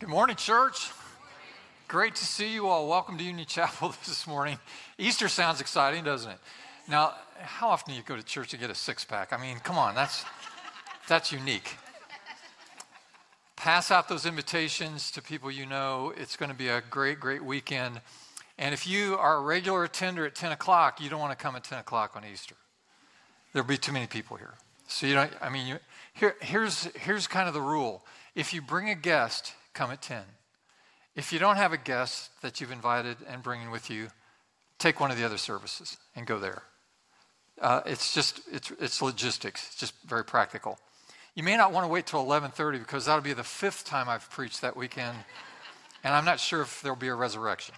Good morning, church. Great to see you all. Welcome to Union Chapel this morning. Easter sounds exciting, doesn't it? Now, how often do you go to church to get a six pack? I mean, come on, that's, that's unique. Pass out those invitations to people you know. It's going to be a great, great weekend. And if you are a regular attender at 10 o'clock, you don't want to come at 10 o'clock on Easter. There'll be too many people here. So you don't, I mean, you, here, here's, here's kind of the rule. If you bring a guest, come at 10. If you don't have a guest that you've invited and bringing with you, take one of the other services and go there. Uh, it's just it's, it's logistics. It's just very practical. You may not want to wait till 11:30 because that'll be the fifth time I've preached that weekend, and I'm not sure if there'll be a resurrection.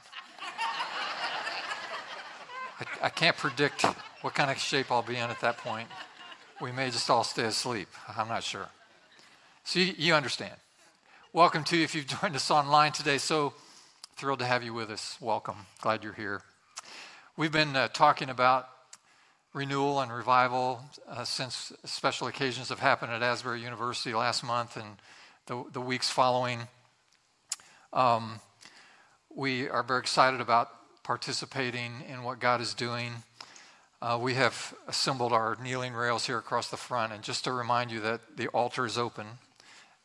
I, I can't predict what kind of shape I'll be in at that point. We may just all stay asleep. I'm not sure. So you, you understand. Welcome to you if you've joined us online today. So thrilled to have you with us. Welcome. Glad you're here. We've been uh, talking about renewal and revival uh, since special occasions have happened at Asbury University last month and the, the weeks following. Um, we are very excited about participating in what God is doing. Uh, we have assembled our kneeling rails here across the front, and just to remind you that the altar is open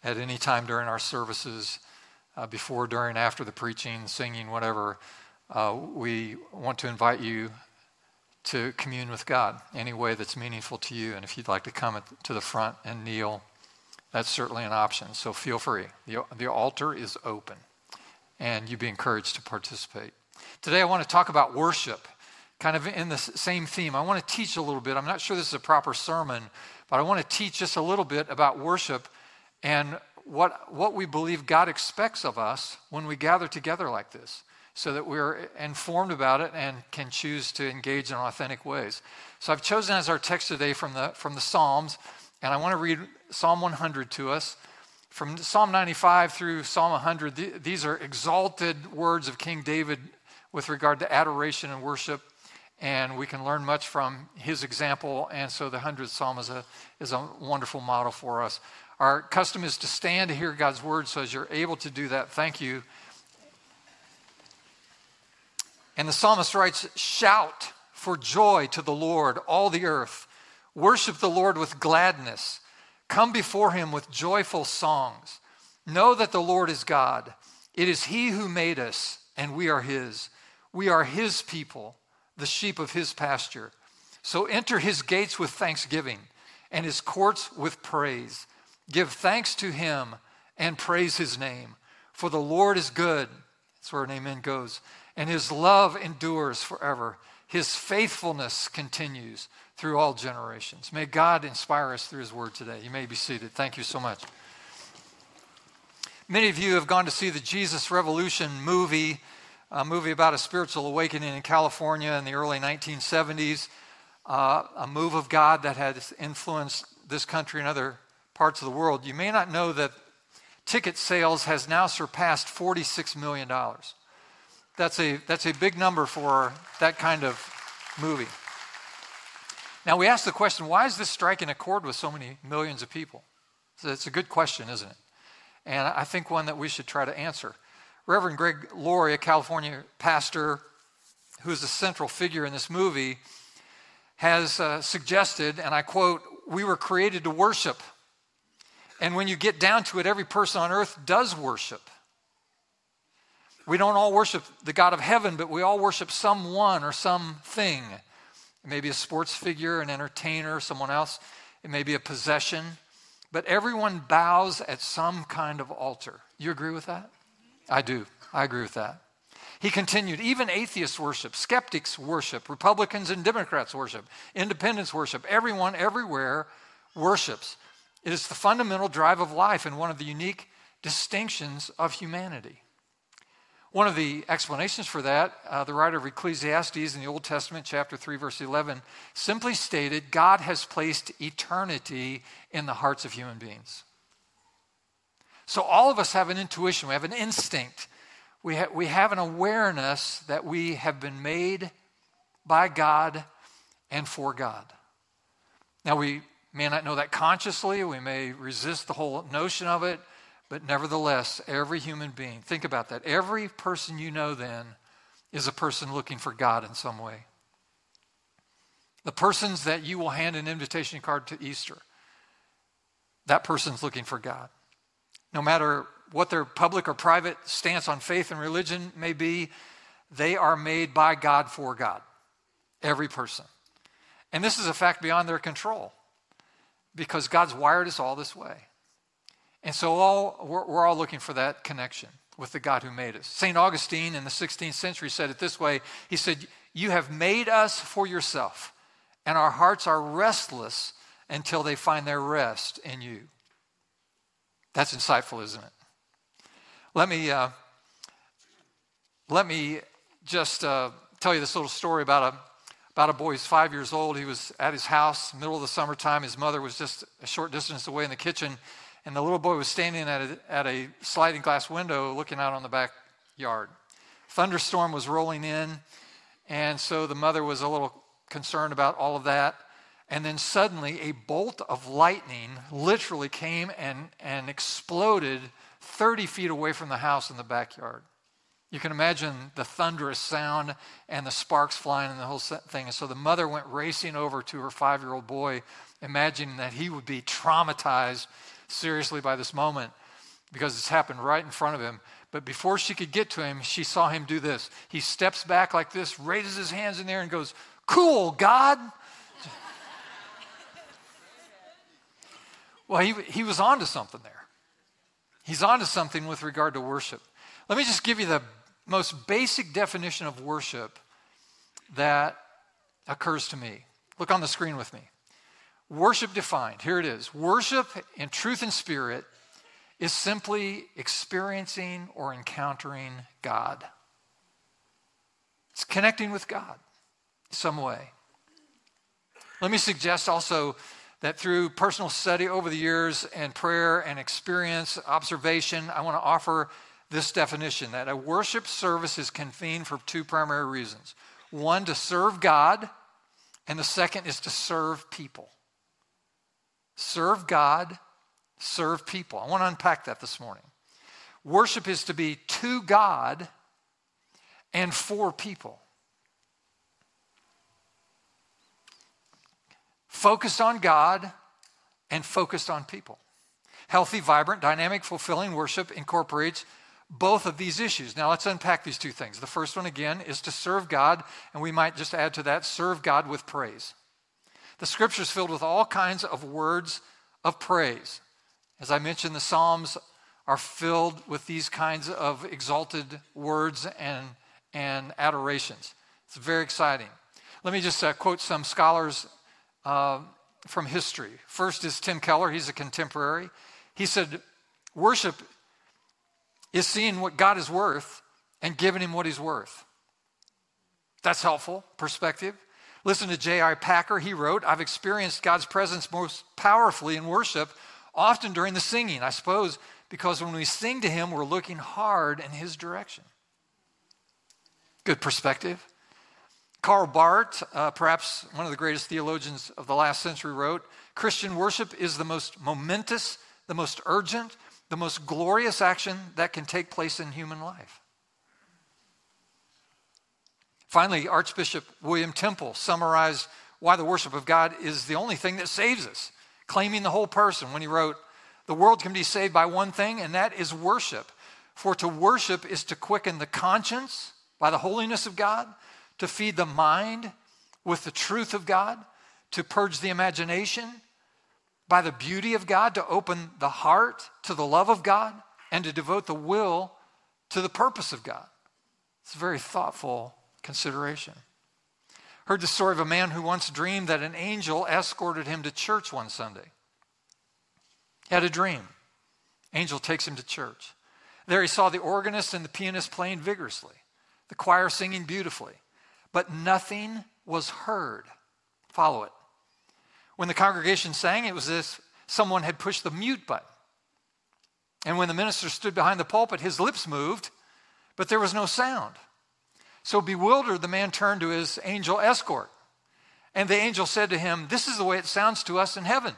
at any time during our services, uh, before, during, after the preaching, singing, whatever, uh, we want to invite you to commune with God any way that's meaningful to you. And if you'd like to come to the front and kneel, that's certainly an option. So feel free. The, the altar is open, and you'd be encouraged to participate. Today, I want to talk about worship, kind of in the same theme. I want to teach a little bit. I'm not sure this is a proper sermon, but I want to teach just a little bit about worship and what, what we believe God expects of us when we gather together like this so that we're informed about it and can choose to engage in authentic ways. So I've chosen as our text today from the, from the Psalms, and I want to read Psalm 100 to us. From Psalm 95 through Psalm 100, th- these are exalted words of King David with regard to adoration and worship, and we can learn much from his example. And so the 100th Psalm is a, is a wonderful model for us. Our custom is to stand to hear God's word, so as you're able to do that, thank you. And the psalmist writes, Shout for joy to the Lord, all the earth. Worship the Lord with gladness. Come before him with joyful songs. Know that the Lord is God. It is he who made us, and we are his. We are his people, the sheep of his pasture. So enter his gates with thanksgiving and his courts with praise. Give thanks to him and praise his name. For the Lord is good. That's where an amen goes. And his love endures forever. His faithfulness continues through all generations. May God inspire us through his word today. You may be seated. Thank you so much. Many of you have gone to see the Jesus Revolution movie, a movie about a spiritual awakening in California in the early 1970s, uh, a move of God that has influenced this country and other parts of the world, you may not know that ticket sales has now surpassed $46 million. That's a, that's a big number for that kind of movie. Now, we ask the question why is this striking a chord with so many millions of people? So it's a good question, isn't it? And I think one that we should try to answer. Reverend Greg Laurie, a California pastor who is a central figure in this movie, has uh, suggested, and I quote, We were created to worship. And when you get down to it, every person on earth does worship. We don't all worship the God of heaven, but we all worship someone or something. It may be a sports figure, an entertainer, someone else. It may be a possession. But everyone bows at some kind of altar. You agree with that? I do. I agree with that. He continued, even atheists worship, skeptics worship, Republicans and Democrats worship, independents worship, everyone everywhere worships. It is the fundamental drive of life and one of the unique distinctions of humanity. One of the explanations for that, uh, the writer of Ecclesiastes in the Old Testament, chapter 3, verse 11, simply stated God has placed eternity in the hearts of human beings. So all of us have an intuition, we have an instinct, we, ha- we have an awareness that we have been made by God and for God. Now, we may not know that consciously, we may resist the whole notion of it, But nevertheless, every human being, think about that. Every person you know then is a person looking for God in some way. The persons that you will hand an invitation card to Easter, that person's looking for God. No matter what their public or private stance on faith and religion may be, they are made by God for God. Every person. And this is a fact beyond their control because God's wired us all this way. And so all, we're, we're all looking for that connection with the God who made us. St. Augustine in the 16th century said it this way He said, You have made us for yourself, and our hearts are restless until they find their rest in you. That's insightful, isn't it? Let me, uh, let me just uh, tell you this little story about a, about a boy who's five years old. He was at his house, middle of the summertime. His mother was just a short distance away in the kitchen, and the little boy was standing at a, at a sliding glass window looking out on the backyard. Thunderstorm was rolling in, and so the mother was a little concerned about all of that. And then suddenly, a bolt of lightning literally came and, and exploded 30 feet away from the house in the backyard. You can imagine the thunderous sound and the sparks flying and the whole thing. And so the mother went racing over to her five year old boy, imagining that he would be traumatized seriously by this moment because it's happened right in front of him. But before she could get to him, she saw him do this. He steps back like this, raises his hands in there, and goes, Cool, God. well, he, he was onto something there. He's onto something with regard to worship. Let me just give you the most basic definition of worship that occurs to me. Look on the screen with me. Worship defined, here it is. Worship in truth and spirit is simply experiencing or encountering God. It's connecting with God some way. Let me suggest also that through personal study over the years and prayer and experience, observation, I want to offer this definition that a worship service is convened for two primary reasons one, to serve God, and the second is to serve people. Serve God, serve people. I want to unpack that this morning. Worship is to be to God and for people. Focused on God and focused on people. Healthy, vibrant, dynamic, fulfilling worship incorporates both of these issues. Now let's unpack these two things. The first one, again, is to serve God, and we might just add to that serve God with praise. The scripture is filled with all kinds of words of praise. As I mentioned, the Psalms are filled with these kinds of exalted words and, and adorations. It's very exciting. Let me just uh, quote some scholars uh, from history. First is Tim Keller, he's a contemporary. He said, Worship is seeing what God is worth and giving him what he's worth. That's helpful perspective. Listen to J.I. Packer. He wrote, I've experienced God's presence most powerfully in worship, often during the singing, I suppose, because when we sing to him, we're looking hard in his direction. Good perspective. Karl Barth, uh, perhaps one of the greatest theologians of the last century, wrote Christian worship is the most momentous, the most urgent, the most glorious action that can take place in human life. Finally, Archbishop William Temple summarized why the worship of God is the only thing that saves us, claiming the whole person when he wrote, The world can be saved by one thing, and that is worship. For to worship is to quicken the conscience by the holiness of God, to feed the mind with the truth of God, to purge the imagination by the beauty of God, to open the heart to the love of God, and to devote the will to the purpose of God. It's a very thoughtful consideration. Heard the story of a man who once dreamed that an angel escorted him to church one Sunday. He had a dream. Angel takes him to church. There he saw the organist and the pianist playing vigorously, the choir singing beautifully, but nothing was heard. Follow it. When the congregation sang, it was as someone had pushed the mute button. And when the minister stood behind the pulpit, his lips moved, but there was no sound. So bewildered, the man turned to his angel escort. And the angel said to him, This is the way it sounds to us in heaven.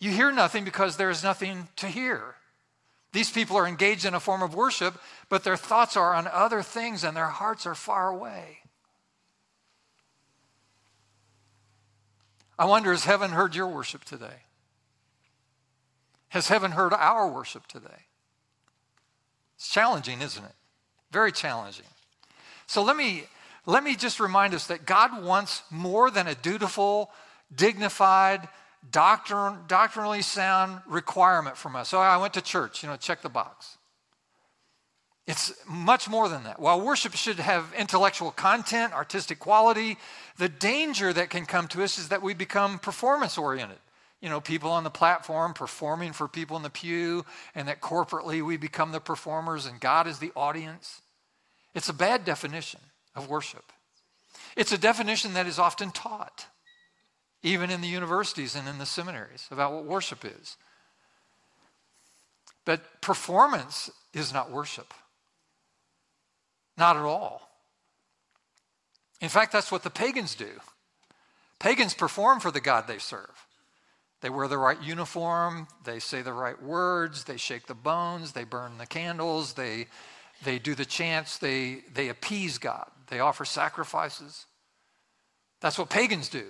You hear nothing because there is nothing to hear. These people are engaged in a form of worship, but their thoughts are on other things and their hearts are far away. I wonder has heaven heard your worship today? Has heaven heard our worship today? It's challenging, isn't it? Very challenging. So let me let me just remind us that God wants more than a dutiful, dignified, doctrin- doctrinally sound requirement from us. So I went to church, you know, check the box. It's much more than that. While worship should have intellectual content, artistic quality, the danger that can come to us is that we become performance oriented. You know, people on the platform performing for people in the pew, and that corporately we become the performers and God is the audience. It's a bad definition of worship. It's a definition that is often taught, even in the universities and in the seminaries, about what worship is. But performance is not worship. Not at all. In fact, that's what the pagans do. Pagans perform for the God they serve. They wear the right uniform, they say the right words, they shake the bones, they burn the candles, they, they do the chants, they, they appease God, they offer sacrifices. That's what pagans do.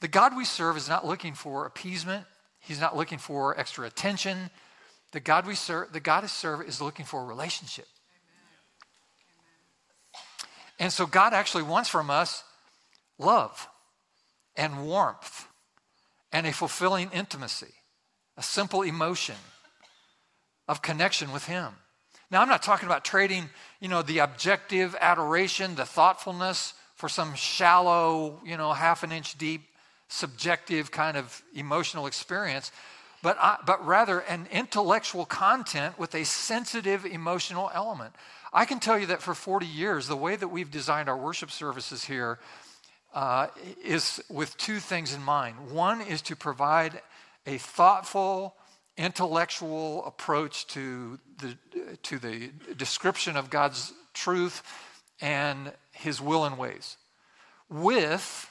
The God we serve is not looking for appeasement, He's not looking for extra attention. The God we serve, the God we serve is looking for a relationship. And so God actually wants from us love and warmth and a fulfilling intimacy, a simple emotion of connection with Him. Now, I'm not talking about trading, you know, the objective adoration, the thoughtfulness for some shallow, you know, half an inch deep, subjective kind of emotional experience, but, I, but rather an intellectual content with a sensitive emotional element. I can tell you that for 40 years, the way that we've designed our worship services here uh, is with two things in mind. One is to provide a thoughtful, intellectual approach to the, to the description of God's truth and his will and ways, with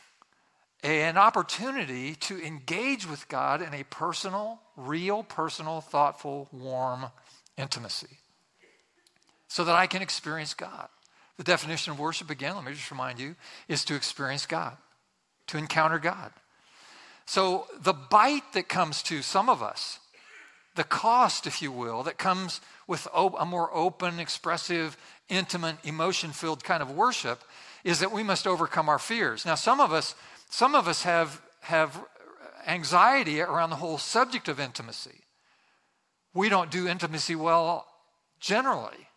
an opportunity to engage with God in a personal, real, personal, thoughtful, warm intimacy so that I can experience God. The definition of worship, again, let me just remind you, is to experience God, to encounter God. So the bite that comes to some of us, the cost, if you will, that comes with a more open, expressive, intimate, emotion filled kind of worship is that we must overcome our fears. Now, some of us, some of us have, have anxiety around the whole subject of intimacy. We don't do intimacy well generally.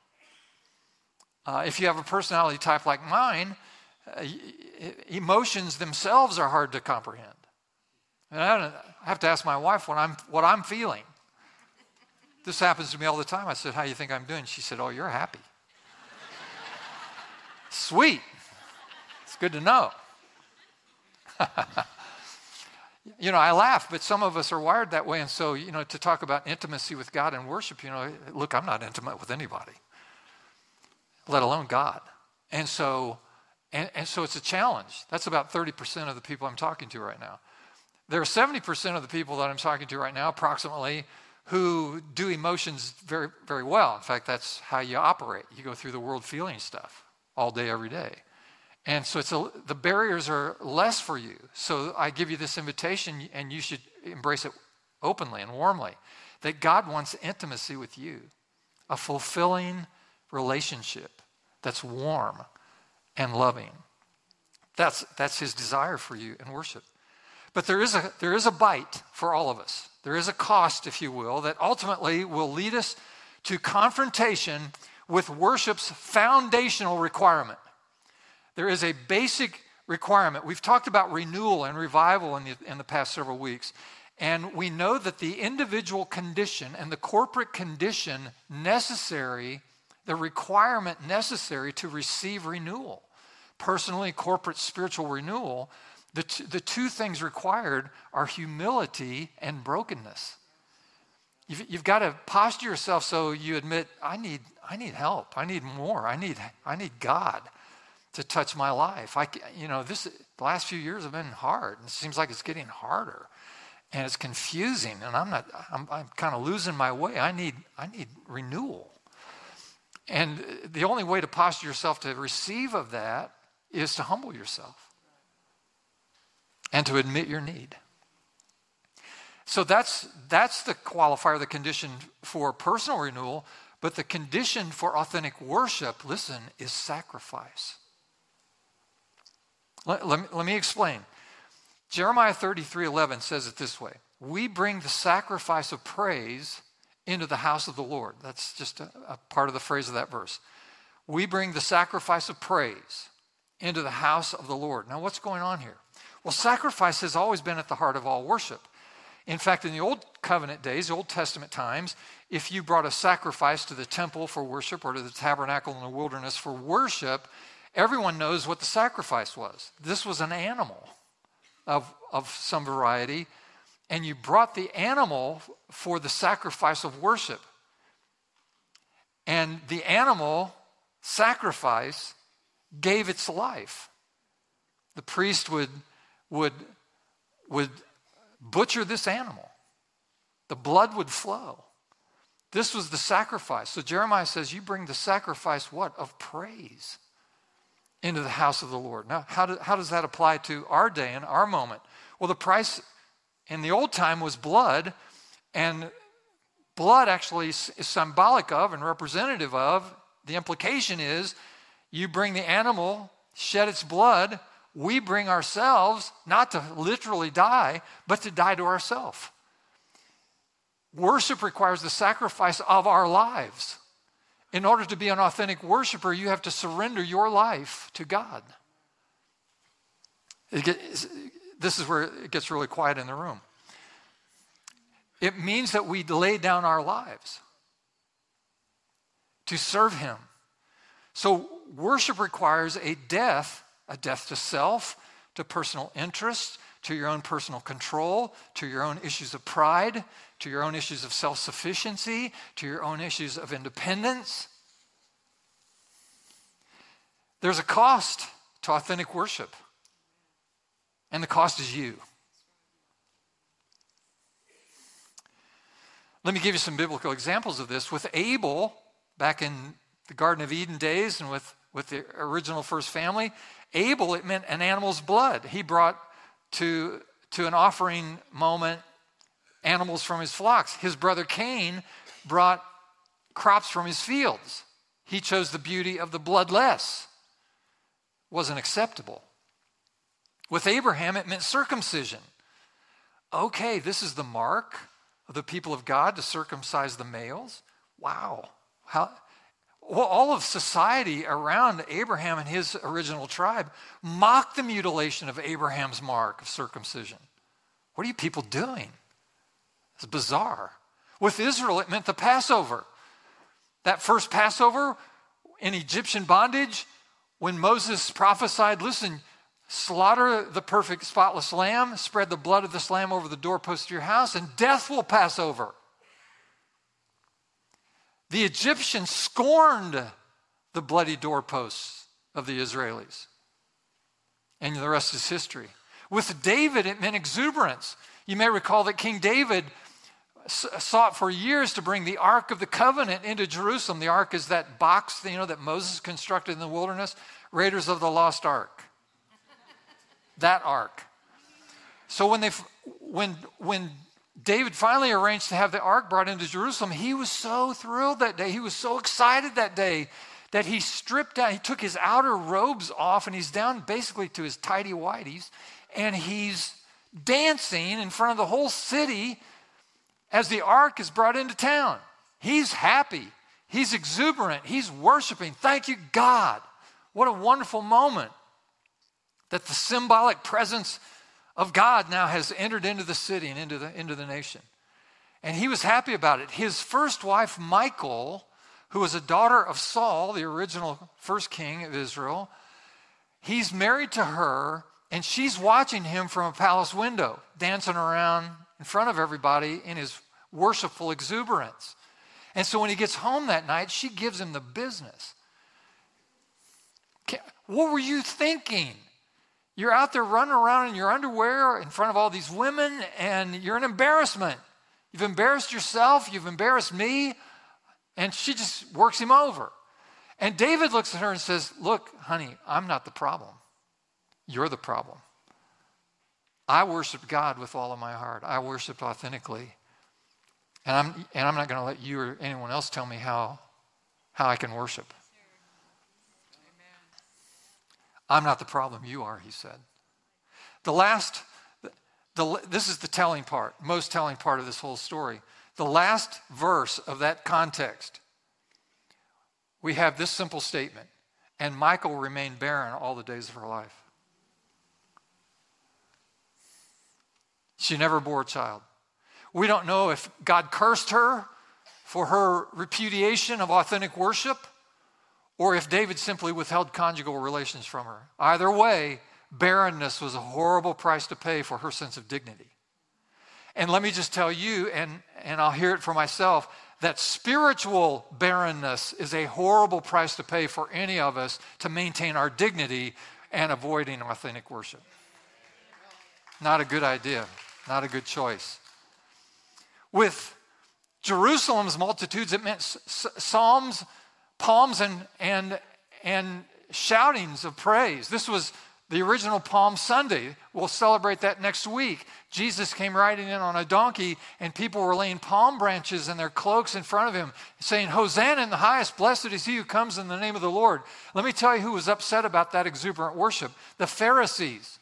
Uh, if you have a personality type like mine, uh, emotions themselves are hard to comprehend. And I, have to ask my wife what I'm, what I'm feeling. This happens to me all the time. I said, How do you think I'm doing? She said, Oh, you're happy. Sweet. It's good to know. you know, I laugh, but some of us are wired that way. And so, you know, to talk about intimacy with God and worship, you know, look, I'm not intimate with anybody let alone God. And so, and, and so it's a challenge. That's about 30% of the people I'm talking to right now. There are 70% of the people that I'm talking to right now, approximately, who do emotions very, very well. In fact, that's how you operate. You go through the world feeling stuff all day, every day. And so it's a, the barriers are less for you. So I give you this invitation, and you should embrace it openly and warmly that God wants intimacy with you, a fulfilling relationship that's warm and loving. That's, that's his desire for you in worship. But there is, a, there is a bite for all of us. There is a cost, if you will, that ultimately will lead us to confrontation with worship's foundational requirement. There is a basic requirement. We've talked about renewal and revival in the, in the past several weeks. And we know that the individual condition and the corporate condition necessary the requirement necessary to receive renewal personally, corporate, spiritual renewal. The, t- the two things required are humility and brokenness. You've, you've got to posture yourself so you admit, I need, I need help. I need more. I need, I need God to touch my life. I, you know, this, the last few years have been hard. And it seems like it's getting harder. and it's confusing and i'm not i'm, I'm kind of losing my way i need i need renewal and the only way to posture yourself to receive of that is to humble yourself and to admit your need. So that's that's the qualifier the condition for personal renewal but the condition for authentic worship listen is sacrifice. Let, let, me, let me explain. Jeremiah 33 11 says it this way. We bring the sacrifice of praise into the house of the Lord. That's just a, a, part of the phrase of that verse. We bring the sacrifice of praise into the house of the Lord. Now, what's going on here? Well, sacrifice has always been at the heart of all worship. In fact, in the Old Covenant days, Old Testament times, if you brought a sacrifice to the temple for worship or to the tabernacle in the wilderness for worship, everyone knows what the sacrifice was. This was an animal of, of some variety, and you brought the animal for the sacrifice of worship. And the animal sacrifice gave its life. The priest would, would, would butcher this animal, the blood would flow. This was the sacrifice. So Jeremiah says, You bring the sacrifice, what? Of praise into the house of the Lord. Now, how, do, how does that apply to our day and our moment? Well, the price in the old time was blood, and blood actually is symbolic of and representative of. The implication is you bring the animal, shed its blood, we bring ourselves, not to literally die, but to die to ourselves. Worship requires the sacrifice of our lives. In order to be an authentic worshiper, you have to surrender your life to God. This is where it gets really quiet in the room. It means that we lay down our lives to serve Him. So, worship requires a death, a death to self, to personal interest, to your own personal control, to your own issues of pride, to your own issues of self sufficiency, to your own issues of independence. There's a cost to authentic worship, and the cost is you. Let me give you some biblical examples of this. With Abel, back in the Garden of Eden days, and with, with the original first family, Abel, it meant an animal's blood. He brought to, to an offering moment animals from his flocks. His brother Cain brought crops from his fields. He chose the beauty of the bloodless. Wasn't acceptable. With Abraham, it meant circumcision. Okay, this is the mark of the people of God to circumcise the males. Wow. How, well, all of society around Abraham and his original tribe mocked the mutilation of Abraham's mark of circumcision. What are you people doing? It's bizarre. With Israel, it meant the Passover. That first Passover in Egyptian bondage, when Moses prophesied, listen, slaughter the perfect, spotless lamb, spread the blood of this lamb over the doorpost of your house, and death will pass over. The Egyptians scorned the bloody doorposts of the Israelis. And the rest is history. With David, it meant exuberance. You may recall that King David sought for years to bring the Ark of the Covenant into Jerusalem. The Ark is that box, you know, that Moses constructed in the wilderness. Raiders of the Lost Ark. That Ark. So when they, when when David finally arranged to have the Ark brought into Jerusalem, he was so thrilled that day. He was so excited that day that he stripped down. He took his outer robes off, and he's down basically to his tidy whities, and he's dancing in front of the whole city as the ark is brought into town. He's happy. He's exuberant. He's worshiping. Thank you, God. What a wonderful moment that the symbolic presence of God now has entered into the city and into the, into the nation. And he was happy about it. His first wife, Michal, who was a daughter of Saul, the original first king of Israel, he's married to her, and she's watching him from a palace window, dancing around in front of everybody in his worshipful exuberance. And so when he gets home that night, she gives him the business. What were you thinking? You're out there running around in your underwear in front of all these women, and you're an embarrassment. You've embarrassed yourself, you've embarrassed me. And she just works him over. And David looks at her and says, Look, honey, I'm not the problem. You're the problem. I worshiped God with all of my heart. I worshiped authentically. And I'm, and I'm not going to let you or anyone else tell me how, how I can worship. I'm not the problem, you are, he said. The last, the, this is the telling part, most telling part of this whole story. The last verse of that context, we have this simple statement and Michal remained barren all the days of her life. She never bore a child. We don't know if God cursed her for her repudiation of authentic worship or if David simply withheld conjugal relations from her. Either way, barrenness was a horrible price to pay for her sense of dignity. And let me just tell you, and, and I'll hear it for myself, that spiritual barrenness is a horrible price to pay for any of us to maintain our dignity and avoiding authentic worship. Not a good idea, not a good choice. With Jerusalem's multitudes, it meant psalms palms and, and, and shoutings of praise. This was the original Palm Sunday. We'll celebrate that next week. Jesus came riding in on a donkey, and people were laying palm branches and their cloaks in front of him, saying, Hosanna in the highest, blessed is he who comes in the name of the Lord. Let me tell you who was upset about that exuberant worship the Pharisees,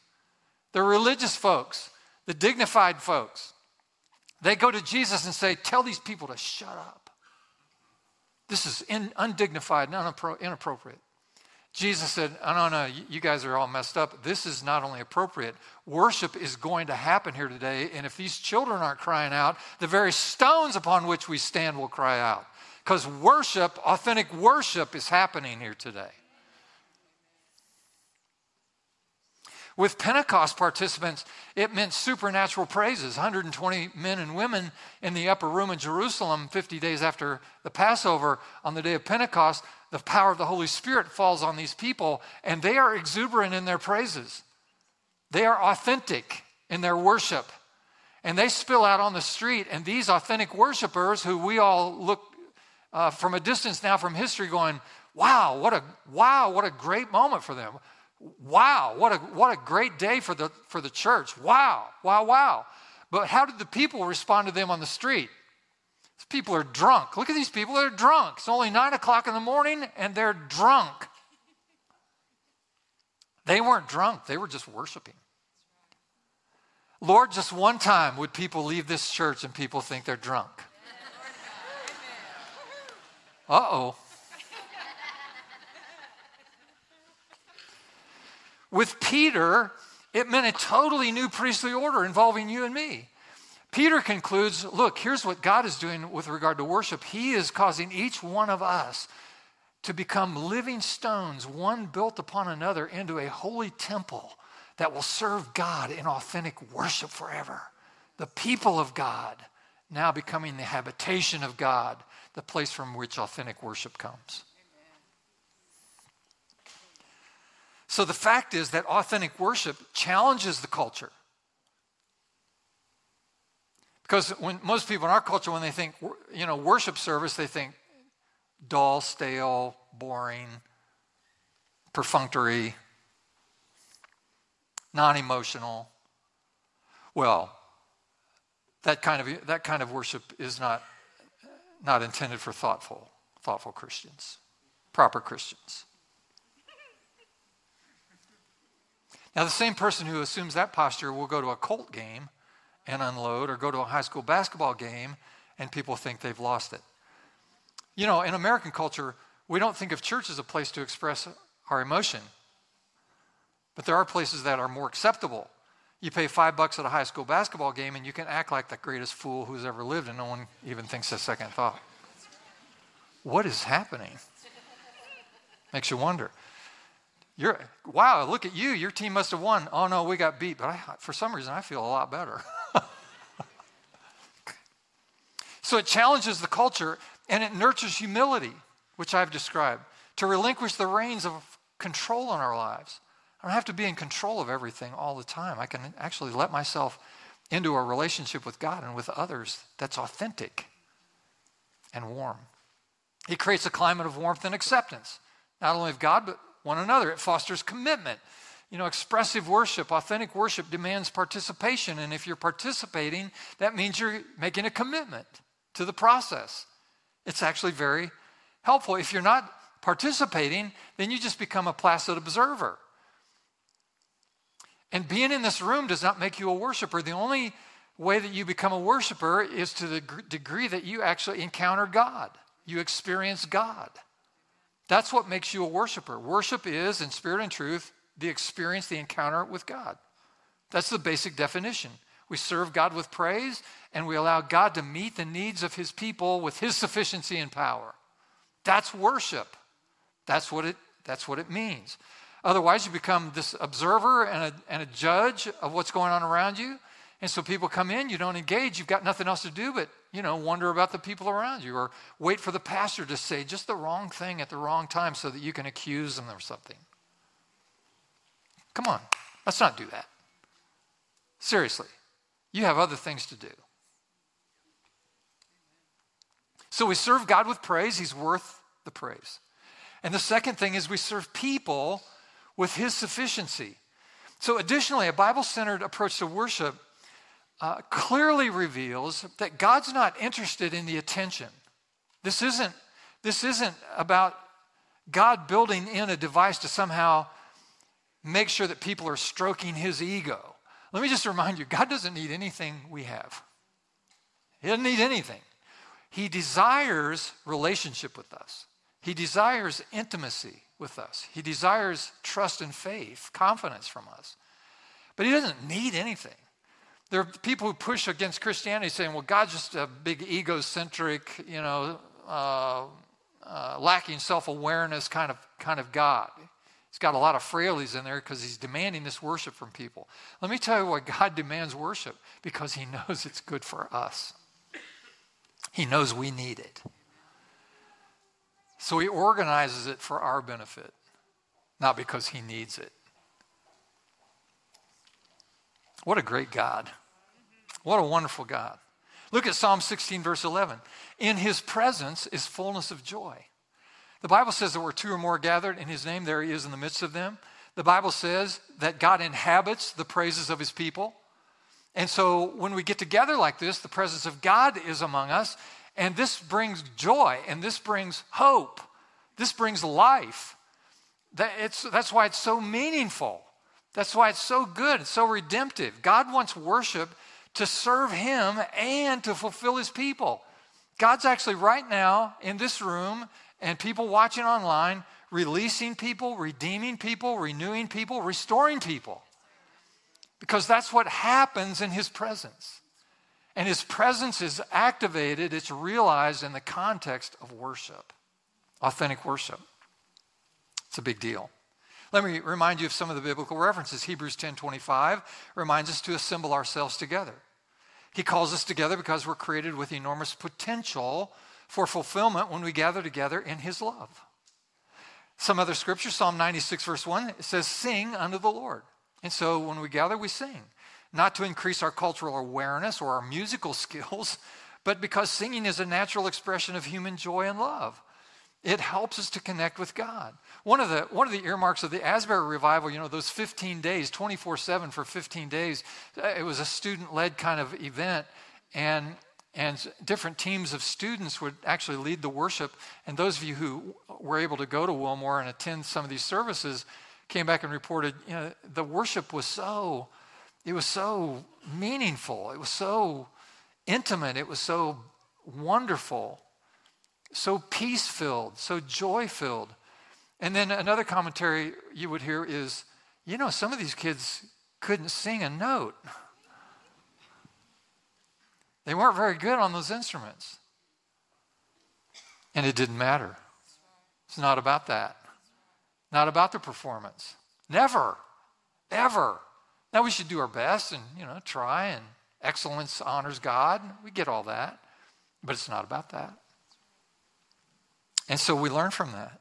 the religious folks, the dignified folks. They go to Jesus and say, Tell these people to shut up. This is in, undignified and inappropriate. Jesus said, no, no, you guys are all messed up. This is not only appropriate, worship is going to happen here today. And if these children aren't crying out, the very stones upon which we stand will cry out. Because worship, authentic worship, is happening here today. With Pentecost participants, it meant supernatural praises. 120 men and women in the upper room in Jerusalem 50 days after the Passover on the day of Pentecost, the power of the Holy Spirit falls on these people, and they are exuberant in their praises. They are authentic in their worship. And they spill out on the street, and these authentic worshipers, who we all look uh, from a distance now from history, going, wow, what a wow, what a great moment for them. Wow, what a, what a great day for the, for the church. Wow, wow, wow. But how did the people respond to them on the street? These people are drunk. Look at these people, they're drunk. It's only nine o'clock in the morning and they're drunk. They weren't drunk, they were just worshiping. Lord, just one time would people leave this church and people think they're drunk. Uh oh. With Peter, it meant a totally new priestly order involving you and me. Peter concludes look, here's what God is doing with regard to worship. He is causing each one of us to become living stones, one built upon another, into a holy temple that will serve God in authentic worship forever. The people of God now becoming the habitation of God, the place from which authentic worship comes. So the fact is that authentic worship challenges the culture. Because when most people in our culture, when they think, you know, worship service, they think dull, stale, boring, perfunctory, non-emotional. Well, that kind of that kind of worship is not not intended for thoughtful thoughtful Christians, proper Christians. Now, the same person who assumes that posture will go to a Colts game and unload, or go to a high school basketball game and people think they've lost it. You know, in American culture, we don't think of church as a place to express our emotion, but there are places that are more acceptable. You pay five bucks at a high school basketball game and you can act like the greatest fool who's ever lived, and no one even thinks a second thought. What is happening? Makes you wonder. You're, wow, look at you. Your team must have won. Oh, no, we got beat. But I, for some reason, I feel a lot better. so it challenges the culture and it nurtures humility, which I've described, to relinquish the reins of control in our lives. I don't have to be in control of everything all the time. I can actually let myself into a relationship with God and with others that's authentic and warm. He creates a climate of warmth and acceptance, not only of God, but one another. It fosters commitment. You know, expressive worship, authentic worship demands participation. And if you're participating, that means you're making a commitment to the process. It's actually very helpful. If you're not participating, then you just become a placid observer. And being in this room does not make you a worshiper. The only way that you become a worshiper is to the degree that you actually encounter God, you experience God. That's what makes you a worshiper. Worship is, in spirit and truth, the experience, the encounter with God. That's the basic definition. We serve God with praise, and we allow God to meet the needs of his people with his sufficiency and power. That's worship. That's what it, that's what it means. Otherwise, you become this observer and a, and a judge of what's going on around you. And so people come in, you don't engage, you've got nothing else to do but, you know, wonder about the people around you or wait for the pastor to say just the wrong thing at the wrong time so that you can accuse them of something. Come on, let's not do that. Seriously, you have other things to do. So we serve God with praise, He's worth the praise. And the second thing is we serve people with His sufficiency. So, additionally, a Bible centered approach to worship uh, clearly reveals that God's not interested in the attention. This isn't, this isn't about God building in a device to somehow make sure that people are stroking his ego. Let me just remind you God doesn't need anything we have, He doesn't need anything. He desires relationship with us, He desires intimacy with us, He desires trust and faith, confidence from us. But He doesn't need anything. There are people who push against Christianity saying, well, God's just a big egocentric, you know, uh, uh, lacking self awareness kind of, kind of God. He's got a lot of frailties in there because he's demanding this worship from people. Let me tell you why God demands worship because he knows it's good for us. He knows we need it. So he organizes it for our benefit, not because he needs it. What a great God. What a wonderful God. Look at Psalm 16, verse 11. In his presence is fullness of joy the Bible says that where two or more gathered in his name, there he is in the midst of them. The Bible says that God inhabits the praises of his people. And so when we get together like this, the presence of God is among us, and this brings joy, and this brings hope, this brings life. That that's why it's so meaningful. That's why it's so good, it's so redemptive. God wants worship to serve him and to fulfill his people. God's actually right now in this room and people watching online, releasing people, redeeming people, renewing people, restoring people. Because that's what happens in His presence. And His presence is activated, it's realized in the context of worship, authentic worship. It's a big deal. Let me remind you of some of the biblical references. Hebrews 10:25 reminds us to assemble ourselves together. He calls us together because we're created with enormous potential for fulfillment when we gather together in his love. Some other scripture, Psalm 96, verse 1, it says, Sing unto the Lord. And so when we gather, we sing, not to increase our cultural awareness or our musical skills, but because singing is a natural expression of human joy and love. It helps us to connect with God. One of the, one of the earmarks of the Asbury revival, you know, those 15 days, 24 7 for 15 days, uh, it was a student led kind of event. And and different teams of students would actually lead the worship. And those of you who were able to go to Wilmore and attend some of these services came back and reported, you know, the worship was so, it was so meaningful. It was so intimate. It was so wonderful, so peace filled, so joy filled. And then another commentary you would hear is, you know, some of these kids couldn't sing a note. They weren't very good on those instruments. And it didn't matter. It's not about that. Not about the performance. Never. Ever. Now we should do our best and, you know, try and excellence honors God. We get all that. But it's not about that. And so we learn from that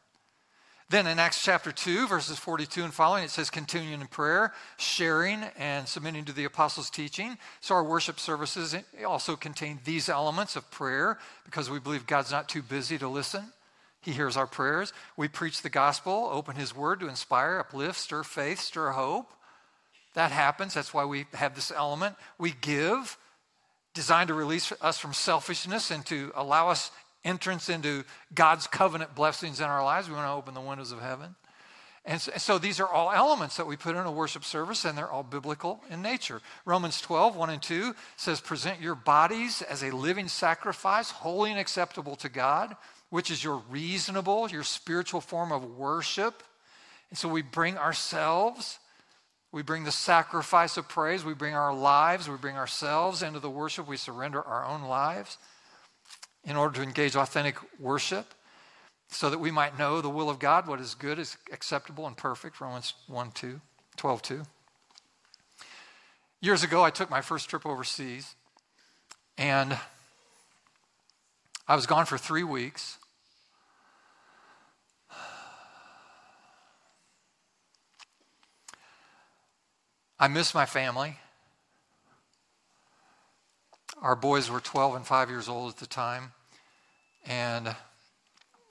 Then in Acts chapter 2, verses 42 and following, it says continuing in prayer, sharing, and submitting to the apostles' teaching. So our worship services also contain these elements of prayer because we believe God's not too busy to listen. He hears our prayers. We preach the gospel, open His word to inspire, uplift, stir faith, stir hope. That happens. That's why we have this element. We give, designed to release us from selfishness and to allow us entrance into God's covenant blessings in our lives. We want to open the windows of heaven. And so, so, these are all elements that we put in a worship service, and they're all biblical in nature. Romans 12, 1 and 2 says, Present your bodies as a living sacrifice, holy and acceptable to God, which is your reasonable, your spiritual form of worship. And so we bring ourselves, we bring the sacrifice of praise, we bring our lives, we bring ourselves into the worship, we surrender our own lives in order to engage authentic worship so that we might know the will of God, what is good, is acceptable, and perfect. Romans 1 2, 12 2. Years ago, I took my first trip overseas, and I was gone for three weeks. I missed my family. Our boys were 12 and 5 years old at the time. And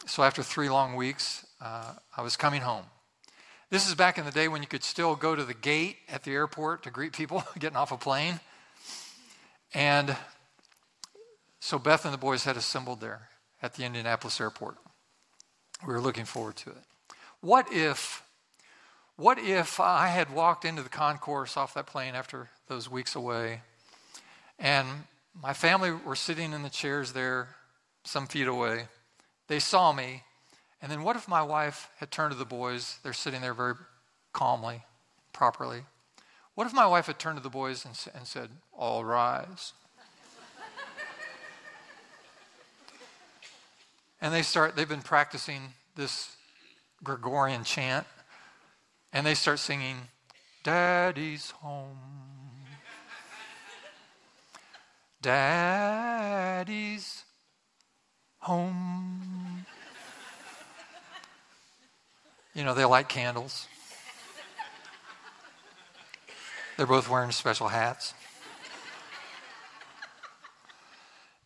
so after three long weeks, uh, I was coming home. This is back in the day when you could still go to the gate at the airport to greet people getting off a plane. And so Beth and the boys had assembled there at the Indianapolis airport. We were looking forward to it. What if, what if I had walked into the concourse off that plane after those weeks away and my family were sitting in the chairs there, some feet away. They saw me. And then what if my wife had turned to the boys? They're sitting there very calmly, properly. What if my wife had turned to the boys and, and said, All rise? and they start, they've been practicing this Gregorian chant, and they start singing, Daddy's home. Daddy's home. You know, they light candles. They're both wearing special hats.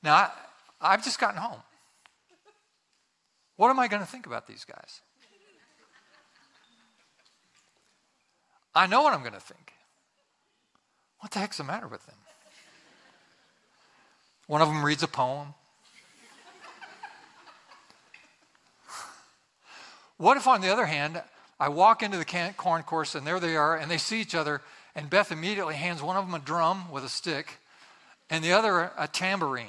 Now, I, I've just gotten home. What am I going to think about these guys? I know what I'm going to think. What the heck's the matter with them? One of them reads a poem. What if, on the other hand, I walk into the corn course and there they are and they see each other, and Beth immediately hands one of them a drum with a stick and the other a tambourine.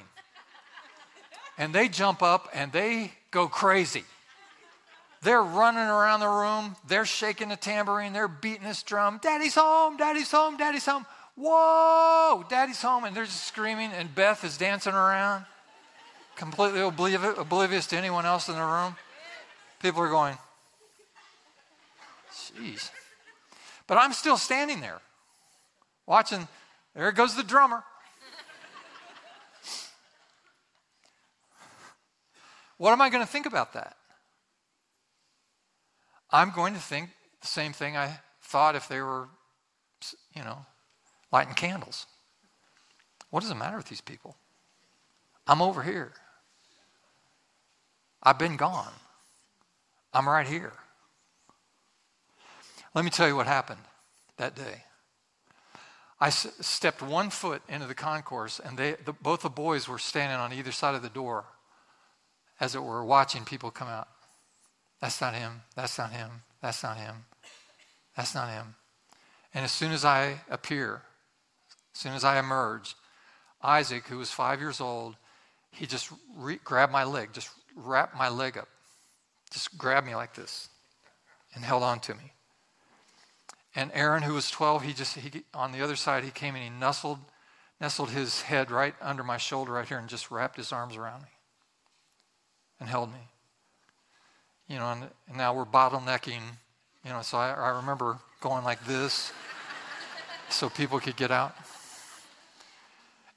And they jump up and they go crazy. They're running around the room, they're shaking the tambourine, they're beating this drum. Daddy's home, daddy's home, daddy's home. Whoa, daddy's home. And they're just screaming, and Beth is dancing around, completely oblivious to anyone else in the room. People are going, jeez. But I'm still standing there, watching. There goes the drummer. What am I going to think about that? I'm going to think the same thing I thought if they were, you know, lighting candles. What does it matter with these people? I'm over here. I've been gone. I'm right here. Let me tell you what happened that day. I s- stepped one foot into the concourse, and they, the, both the boys were standing on either side of the door, as it were, watching people come out. That's not him. That's not him. That's not him. That's not him. And as soon as I appear, as soon as I emerged, Isaac, who was five years old, he just re- grabbed my leg, just wrapped my leg up, just grabbed me like this and held on to me. And Aaron, who was 12, he just, he, on the other side, he came and he nestled, nestled his head right under my shoulder right here and just wrapped his arms around me and held me. You know, and, and now we're bottlenecking, you know, so I, I remember going like this so people could get out.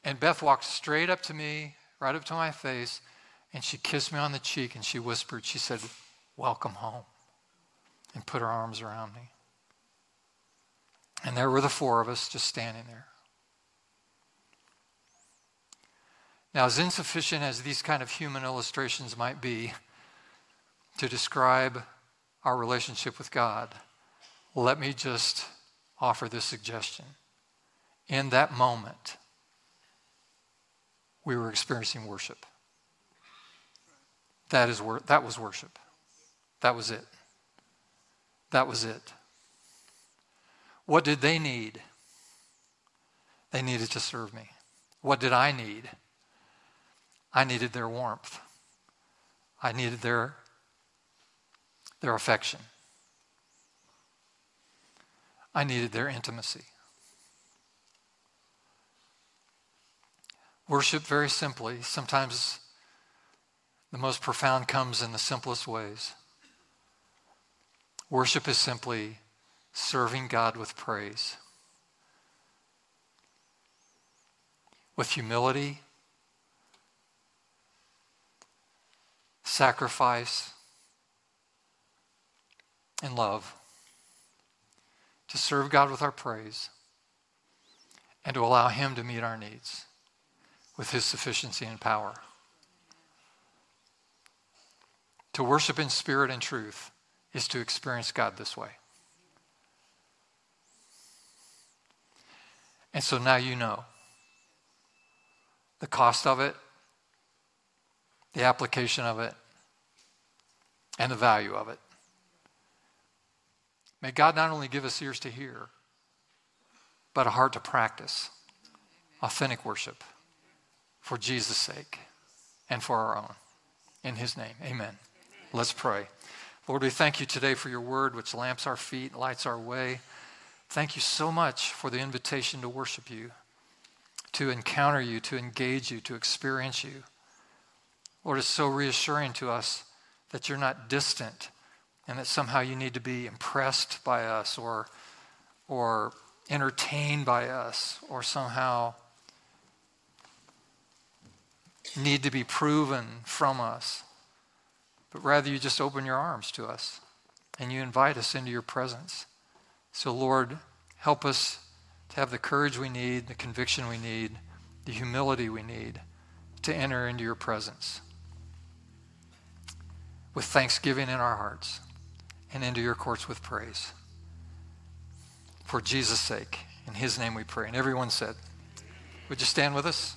And Beth walked straight up to me, right up to my face, and she kissed me on the cheek and she whispered, she said, Welcome home. and put her arms around me. And there were the four of us just standing there. Now, as insufficient as these kind of human illustrations might be to describe our relationship with God, let me just offer this suggestion. In that moment, we were experiencing worship. That, is wor- that was worship. That was it. That was it. What did they need? They needed to serve me. What did I need? I needed their warmth. I needed their, their affection. I needed their intimacy. Worship, very simply, sometimes the most profound comes in the simplest ways. Worship is simply serving God with praise, with humility, sacrifice, and love. To serve God with our praise and to allow Him to meet our needs with His sufficiency and power. To worship in spirit and truth is to experience God this way. And so now you know the cost of it, the application of it, and the value of it. May God not only give us ears to hear, but a heart to practice authentic worship for Jesus' sake and for our own. In his name, amen. Let's pray. Lord, we thank you today for your word, which lamps our feet, lights our way. Thank you so much for the invitation to worship you, to encounter you, to engage you, to experience you. Lord, it's so reassuring to us that you're not distant and that somehow you need to be impressed by us or, or entertained by us or somehow need to be proven from us but rather you just open your arms to us and you invite us into your presence. So, Lord, help us to have the courage we need, the conviction we need, the humility we need to enter into your presence with thanksgiving in our hearts and into your courts with praise. For Jesus' sake, in his name we pray. And everyone said, Would you stand with us?